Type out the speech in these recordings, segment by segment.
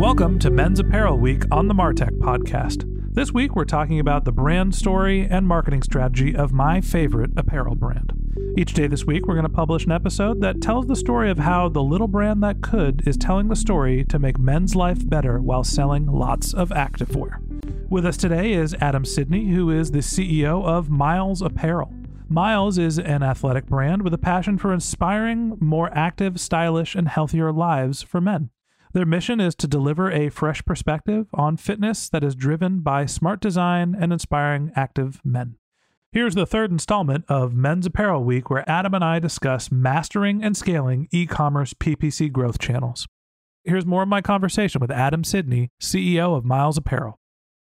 Welcome to Men's Apparel Week on the Martech Podcast. This week, we're talking about the brand story and marketing strategy of my favorite apparel brand. Each day this week, we're going to publish an episode that tells the story of how the little brand that could is telling the story to make men's life better while selling lots of activewear. With us today is Adam Sidney, who is the CEO of Myles Apparel. Myles is an athletic brand with a passion for inspiring more active, stylish, and healthier lives for men. Their mission is to deliver a fresh perspective on fitness that is driven by smart design and inspiring active men. Here's the third installment of Men's Apparel Week, where Adam and I discuss mastering and scaling e commerce PPC growth channels. Here's more of my conversation with Adam Sidney, CEO of Myles Apparel.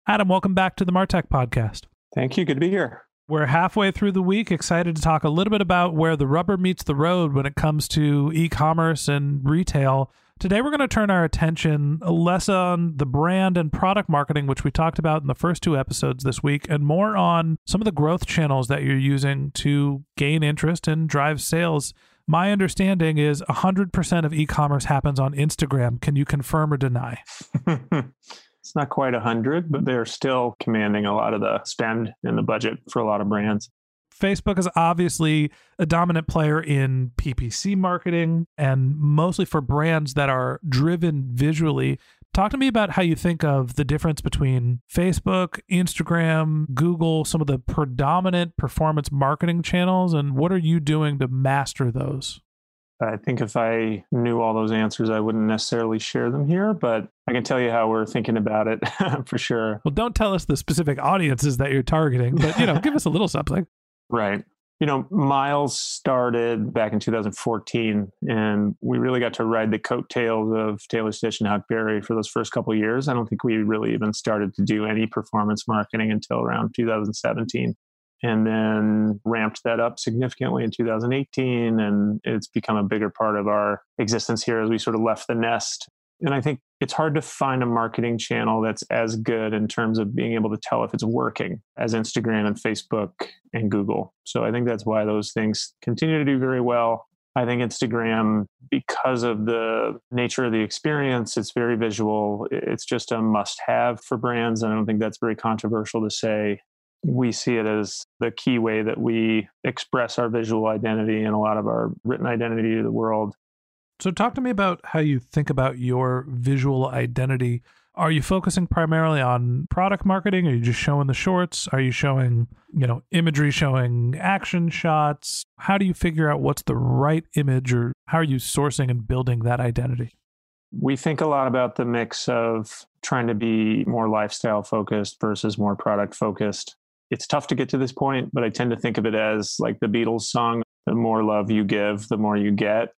Adam, welcome back to the Martech podcast. Thank you. Good to be here. We're halfway through the week, excited to talk a little bit about where the rubber meets the road when it comes to e commerce and retail. Today, we're going to turn our attention less on the brand and product marketing, which we talked about in the first two episodes this week, and more on some of the growth channels that you're using to gain interest and drive sales. My understanding is 100% of e commerce happens on Instagram. Can you confirm or deny? it's not quite 100, but they're still commanding a lot of the spend and the budget for a lot of brands. Facebook is obviously a dominant player in PPC marketing and mostly for brands that are driven visually. Talk to me about how you think of the difference between Facebook, Instagram, Google, some of the predominant performance marketing channels, and what are you doing to master those? I think if I knew all those answers, I wouldn't necessarily share them here, but I can tell you how we're thinking about it for sure. Well, don't tell us the specific audiences that you're targeting, but you know, give us a little something. Right. You know, Myles started back in 2014, and we really got to ride the coattails of Taylor Stitch and Huckberry for those first couple years. I don't think we really even started to do any performance marketing until around 2017 and then ramped that up significantly in 2018 and it's become a bigger part of our existence here as we sort of left the nest and i think it's hard to find a marketing channel that's as good in terms of being able to tell if it's working as instagram and facebook and google so i think that's why those things continue to do very well I think Instagram, because of the nature of the experience, it's very visual. It's just a must have for brands. And I don't think that's very controversial to say we see it as the key way that we express our visual identity and a lot of our written identity to the world. So, talk to me about how you think about your visual identity. Are you focusing primarily on product marketing? Are you just showing the shorts? Are you showing, you know, imagery showing action shots? How do you figure out what's the right image or how are you sourcing and building that identity? We think a lot about the mix of trying to be more lifestyle focused versus more product focused it's tough to get to this point, but I tend to think of it as like the Beatles song the more love you give, the more you get.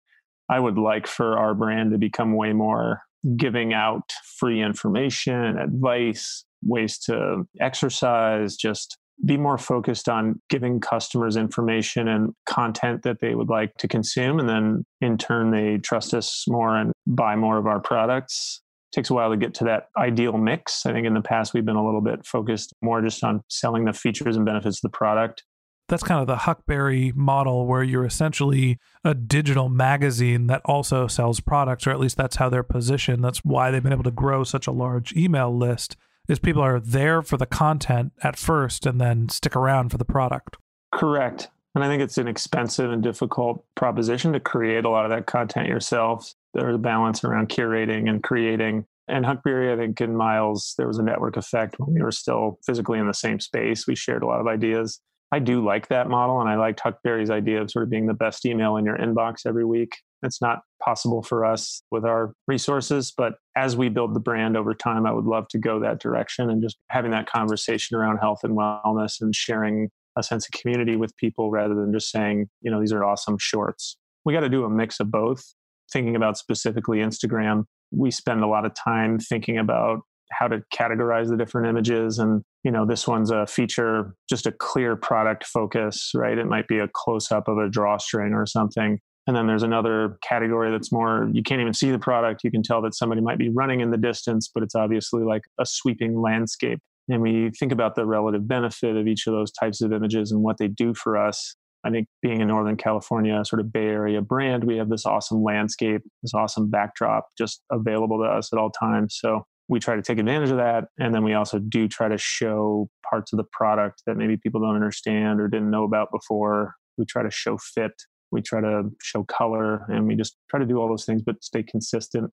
I would like for our brand to become way more giving out free information, advice, ways to exercise, just be more focused on giving customers information and content that they would like to consume. And then in turn, they trust us more and buy more of our products. takes a while to get to that ideal mix. I think in the past we've been a little bit focused more just on selling the features and benefits of the product. That's kind of the Huckberry model where you're essentially a digital magazine that also sells products, or at least that's how they're positioned. That's why they've been able to grow such a large email list is people are there for the content at first and then stick around for the product. Correct. And I think it's an expensive and difficult proposition to create a lot of that content yourself. There's a balance around curating and creating. And Huckberry, I think in Myles, there was a network effect when we were still physically in the same space. We shared a lot of ideas. I do like that model, and I liked Huckberry's idea of sort of being the best email in your inbox every week. It's not possible for us with our resources, but as we build the brand over time, I would love to go that direction and just having that conversation around health and wellness and sharing a sense of community with people rather than just saying, you know, these are awesome shorts. We got to do a mix of both. Thinking about specifically Instagram, we spend a lot of time thinking about how to categorize the different images and you know this one's a feature just a clear product focus right it might be a close up of a drawstring or something and then there's another category that's more you can't even see the product you can tell that somebody might be running in the distance but it's obviously like a sweeping landscape and we think about the relative benefit of each of those types of images and what they do for us. I think being a Northern California, sort of Bay Area brand, we have this awesome landscape, this awesome backdrop just available to us at all times. So we try to take advantage of that. And then we also do try to show parts of the product that maybe people don't understand or didn't know about before. We try to show fit, we try to show color, and we just try to do all those things, but stay consistent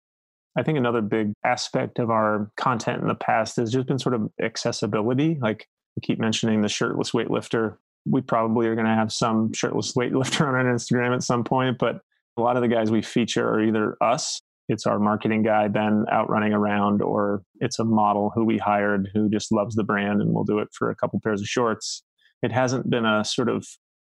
I think another big aspect of our content in the past has just been sort of accessibility. Like we keep mentioning the shirtless weightlifter. We probably are going to have some shirtless weightlifter on our Instagram at some point, but a lot of the guys we feature are either us, it's our marketing guy, Ben, out running around, or it's a model who we hired who just loves the brand and will do it for a couple pairs of shorts. It hasn't been a sort of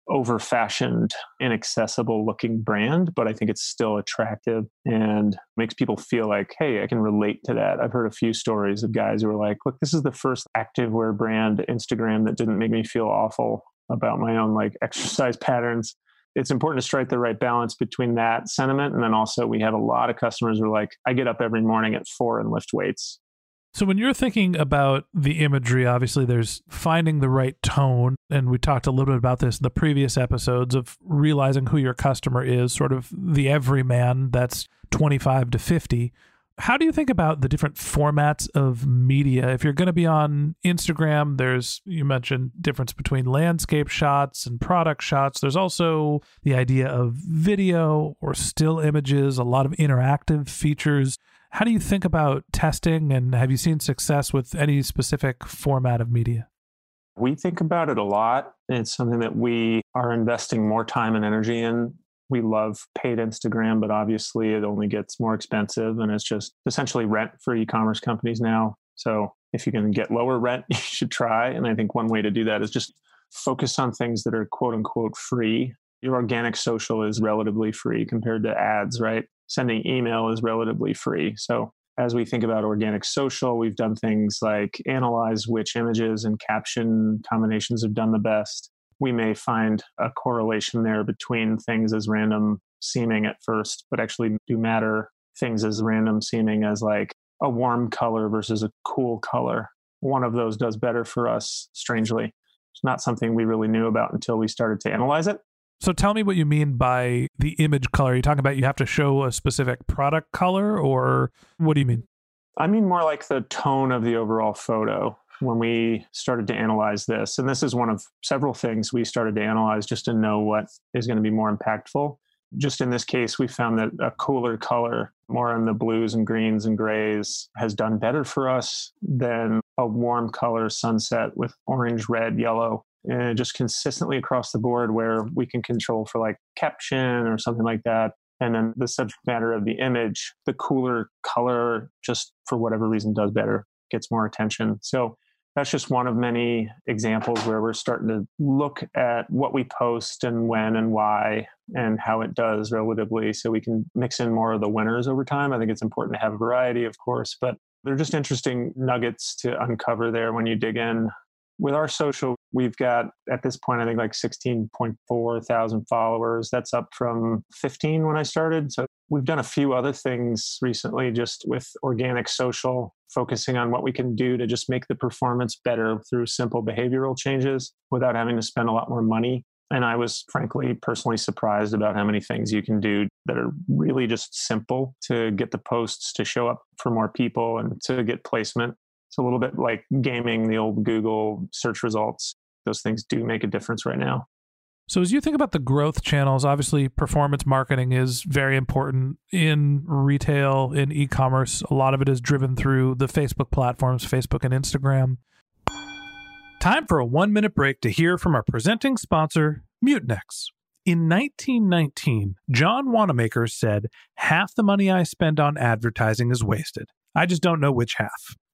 over fashioned, inaccessible looking brand, but I think it's still attractive and makes people feel like, hey, I can relate to that. I've heard a few stories of guys who are like, look, this is the first activewear brand Instagram that didn't make me feel awful about my own like exercise patterns. It's important to strike the right balance between that sentiment. And then also, we have a lot of customers who are like, I get up every morning at four and lift weights. So, when you're thinking about the imagery, obviously there's finding the right tone. And we talked a little bit about this in the previous episodes of realizing who your customer is, sort of the everyman that's 25 to 50. How do you think about the different formats of media? If you're going to be on Instagram, there's, you mentioned difference between landscape shots and product shots. There's also the idea of video or still images, a lot of interactive features. How do you think about testing and have you seen success with any specific format of media? We think about it a lot. It's something that we are investing more time and energy in. We love paid Instagram, but obviously it only gets more expensive and it's just essentially rent for e commerce companies now. So if you can get lower rent, you should try. And I think one way to do that is just focus on things that are quote unquote free. Your organic social is relatively free compared to ads, right? sending email is relatively free. So as we think about organic social, we've done things like analyze which images and caption combinations have done the best. We may find a correlation there between things as random seeming at first, but actually do matter. Things as random seeming as like a warm color versus a cool color. One of those does better for us, strangely. It's not something we really knew about until we started to analyze it. So tell me what you mean by the image color. Are you talking about you have to show a specific product color or what do you mean? I mean more like the tone of the overall photo when we started to analyze this. And this is one of several things we started to analyze just to know what is going to be more impactful. Just in this case, we found that a cooler color, more in the blues and greens and grays, has done better for us than a warm color sunset with orange, red, yellow and just consistently across the board where we can control for like caption or something like that. And then the subject matter of the image, the cooler color, just for whatever reason, does better, gets more attention. So that's just one of many examples where we're starting to look at what we post and when and why and how it does relatively so we can mix in more of the winners over time. I think it's important to have a variety, of course, but they're just interesting nuggets to uncover there when you dig in with our social, We've got at this point, I think like 16.4 thousand followers. That's up from 15 when I started. So we've done a few other things recently just with organic social, focusing on what we can do to just make the performance better through simple behavioral changes without having to spend a lot more money. And I was frankly personally surprised about how many things you can do that are really just simple to get the posts to show up for more people and to get placement. It's a little bit like gaming the old Google search results. Those things do make a difference right now. So, as you think about the growth channels, obviously performance marketing is very important in retail, in e commerce. A lot of it is driven through the Facebook platforms, Facebook and Instagram. Time for a one minute break to hear from our presenting sponsor, Mutinex. In 1919, John Wanamaker said, Half the money I spend on advertising is wasted. I just don't know which half.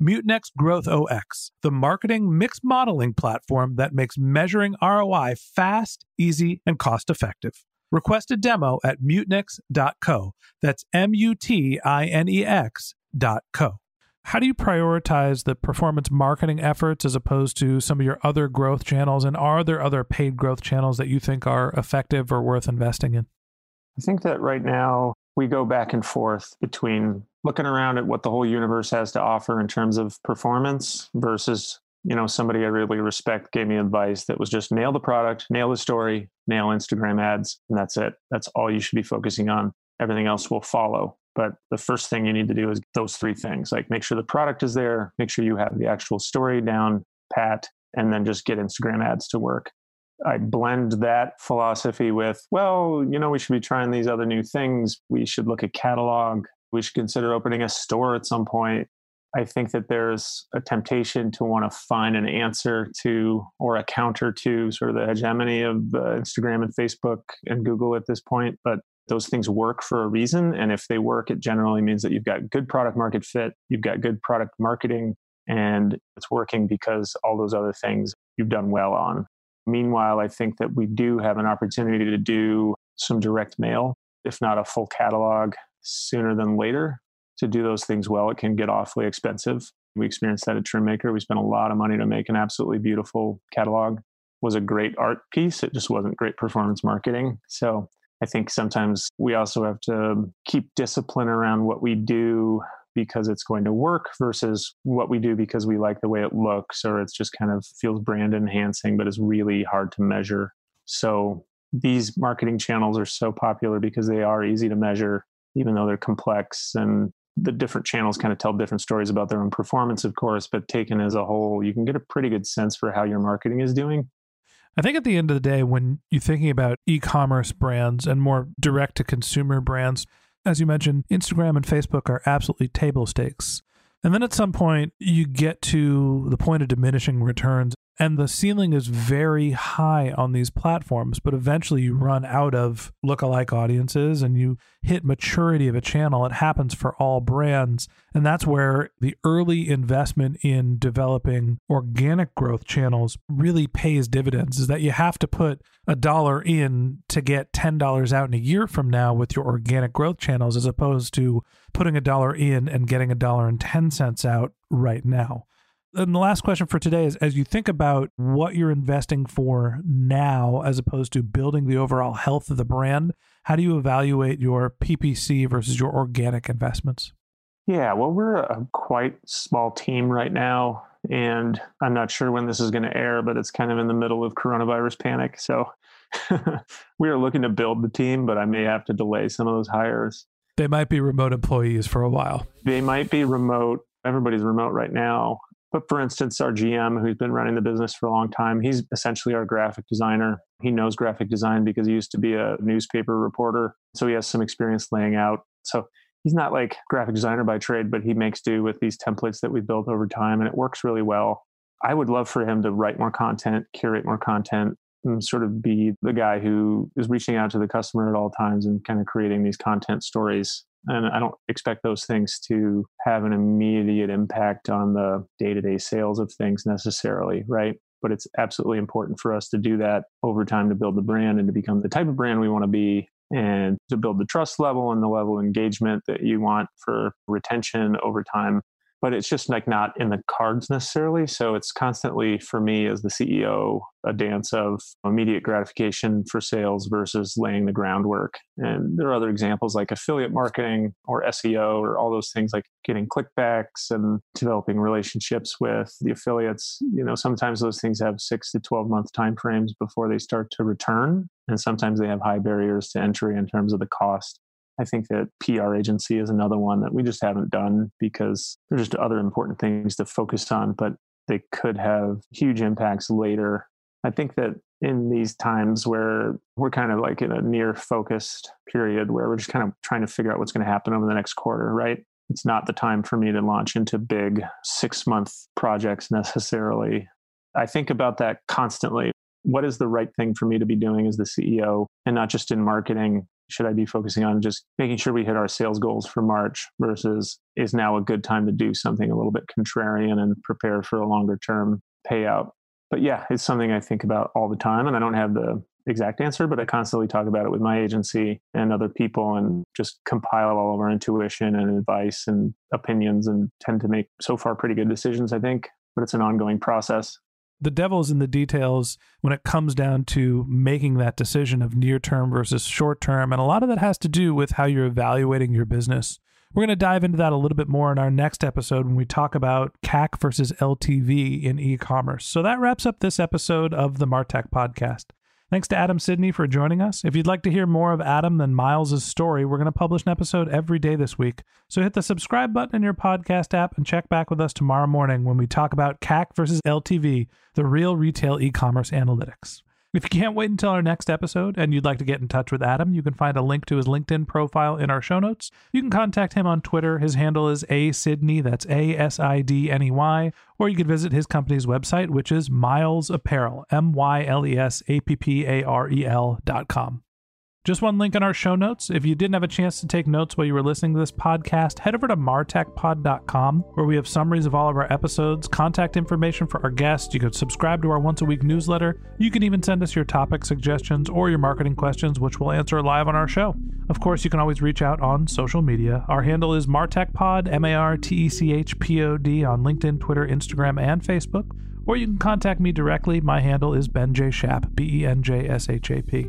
Mutinex Growth OS, the marketing mix modeling platform that makes measuring ROI fast, easy, and cost effective. Request a demo at mutinex.co. That's M U T I N E X.co how do you prioritize the performance marketing efforts as opposed to some of your other growth channels? And are there other paid growth channels that you think are effective or worth investing in? I think that right now we go back and forth between looking around at what the whole universe has to offer in terms of performance versus, you know, somebody I really respect gave me advice that was just nail the product, nail the story, nail Instagram ads, and that's it. That's all you should be focusing on. Everything else will follow. But the first thing you need to do is those three things like make sure the product is there, make sure you have the actual story down pat, and then just get Instagram ads to work. I blend that philosophy with, well, you know, we should be trying these other new things. We should look at catalog. We should consider opening a store at some point. I think that there's a temptation to want to find an answer to or a counter to sort of the hegemony of uh, Instagram and Facebook and Google at this point. But those things work for a reason. And if they work, it generally means that you've got good product market fit, you've got good product marketing, and it's working because all those other things you've done well on. Meanwhile, I think that we do have an opportunity to do some direct mail, if not a full catalog, sooner than later. To do those things well, it can get awfully expensive. We experienced that at Trimmaker. We spent a lot of money to make an absolutely beautiful catalog. It was a great art piece. It just wasn't great performance marketing. So I think sometimes we also have to keep discipline around what we do because it's going to work versus what we do because we like the way it looks or it's just kind of feels brand enhancing but is really hard to measure. So these marketing channels are so popular because they are easy to measure even though they're complex and the different channels kind of tell different stories about their own performance of course but taken as a whole you can get a pretty good sense for how your marketing is doing I think at the end of the day, when you're thinking about e commerce brands and more direct to consumer brands, as you mentioned, Instagram and Facebook are absolutely table stakes. And then at some point, you get to the point of diminishing returns. And the ceiling is very high on these platforms but eventually you run out of lookalike audiences and you hit maturity of a channel. It happens for all brands. And that's where the early investment in developing organic growth channels really pays dividends is that you have to put a dollar in to get $10 out in a year from now with your organic growth channels as opposed to putting a dollar in and getting a dollar and 10 cents out right now and the last question for today is as you think about what you're investing for now as opposed to building the overall health of the brand how do you evaluate your ppc versus your organic investments? Yeah well we're a quite small team right now and i'm not sure when this is going to air but it's kind of in the middle of coronavirus panic so we are looking to build the team but i may have to delay some of those hires. They might be remote employees for a while. They might be remote. Everybody's remote right now but for instance, our GM, who's been running the business for a long time, he's essentially our graphic designer. He knows graphic design because he used to be a newspaper reporter. So he has some experience laying out. So he's not like graphic designer by trade, but he makes do with these templates that we've built over time and it works really well. I would love for him to write more content, curate more content, and sort of be the guy who is reaching out to the customer at all times and kind of creating these content stories and I don't expect those things to have an immediate impact on the day to day sales of things necessarily, right? But it's absolutely important for us to do that over time to build the brand and to become the type of brand we want to be and to build the trust level and the level of engagement that you want for retention over time but it's just like not in the cards necessarily. So it's constantly for me as the CEO a dance of immediate gratification for sales versus laying the groundwork. And there are other examples like affiliate marketing or SEO or all those things like getting clickbacks and developing relationships with the affiliates. You know, sometimes those things have 6 to 12 month timeframes before they start to return and sometimes they have high barriers to entry in terms of the cost. I think that PR agency is another one that we just haven't done because there's just other important things to focus on, but they could have huge impacts later. I think that in these times where we're kind of like in a near focused period where we're just kind of trying to figure out what's going to happen over the next quarter, right? It's not the time for me to launch into big six month projects necessarily. I think about that constantly. What is the right thing for me to be doing as the CEO and not just in marketing, should I be focusing on just making sure we hit our sales goals for March versus is now a good time to do something a little bit contrarian and prepare for a longer term payout? But yeah, it's something I think about all the time. And I don't have the exact answer, but I constantly talk about it with my agency and other people and just compile all of our intuition and advice and opinions and tend to make so far pretty good decisions, I think. But it's an ongoing process the devil's in the details when it comes down to making that decision of near term versus short term. And a lot of that has to do with how you're evaluating your business. We're going to dive into that a little bit more in our next episode when we talk about CAC versus LTV in e commerce. So that wraps up this episode of the Martech podcast. Thanks to Adam Sidney for joining us. If you'd like to hear more of Adam and Myles' story, we're going to publish an episode every day this week. So hit the subscribe button in your podcast app and check back with us tomorrow morning when we talk about CAC versus LTV, the real retail e commerce analytics. If you can't wait until our next episode and you'd like to get in touch with Adam, you can find a link to his LinkedIn profile in our show notes. You can contact him on Twitter. His handle is A Sidney, that's A S I D N E Y, or you can visit his company's website, which is Myles Apparel, M Y L E S A P P A R E L dot com. Just one link in our show notes. If you didn't have a chance to take notes while you were listening to this podcast, head over to martechpod.com where we have summaries of all of our episodes, contact information for our guests. You can subscribe to our once a week newsletter. You can even send us your topic suggestions or your marketing questions, which we'll answer live on our show. Of course, you can always reach out on social media. Our handle is martechpod, M A R T E C H P O D, on LinkedIn, Twitter, Instagram, and Facebook or you can contact me directly. My handle is Ben J. Shap, B E N J S H A P.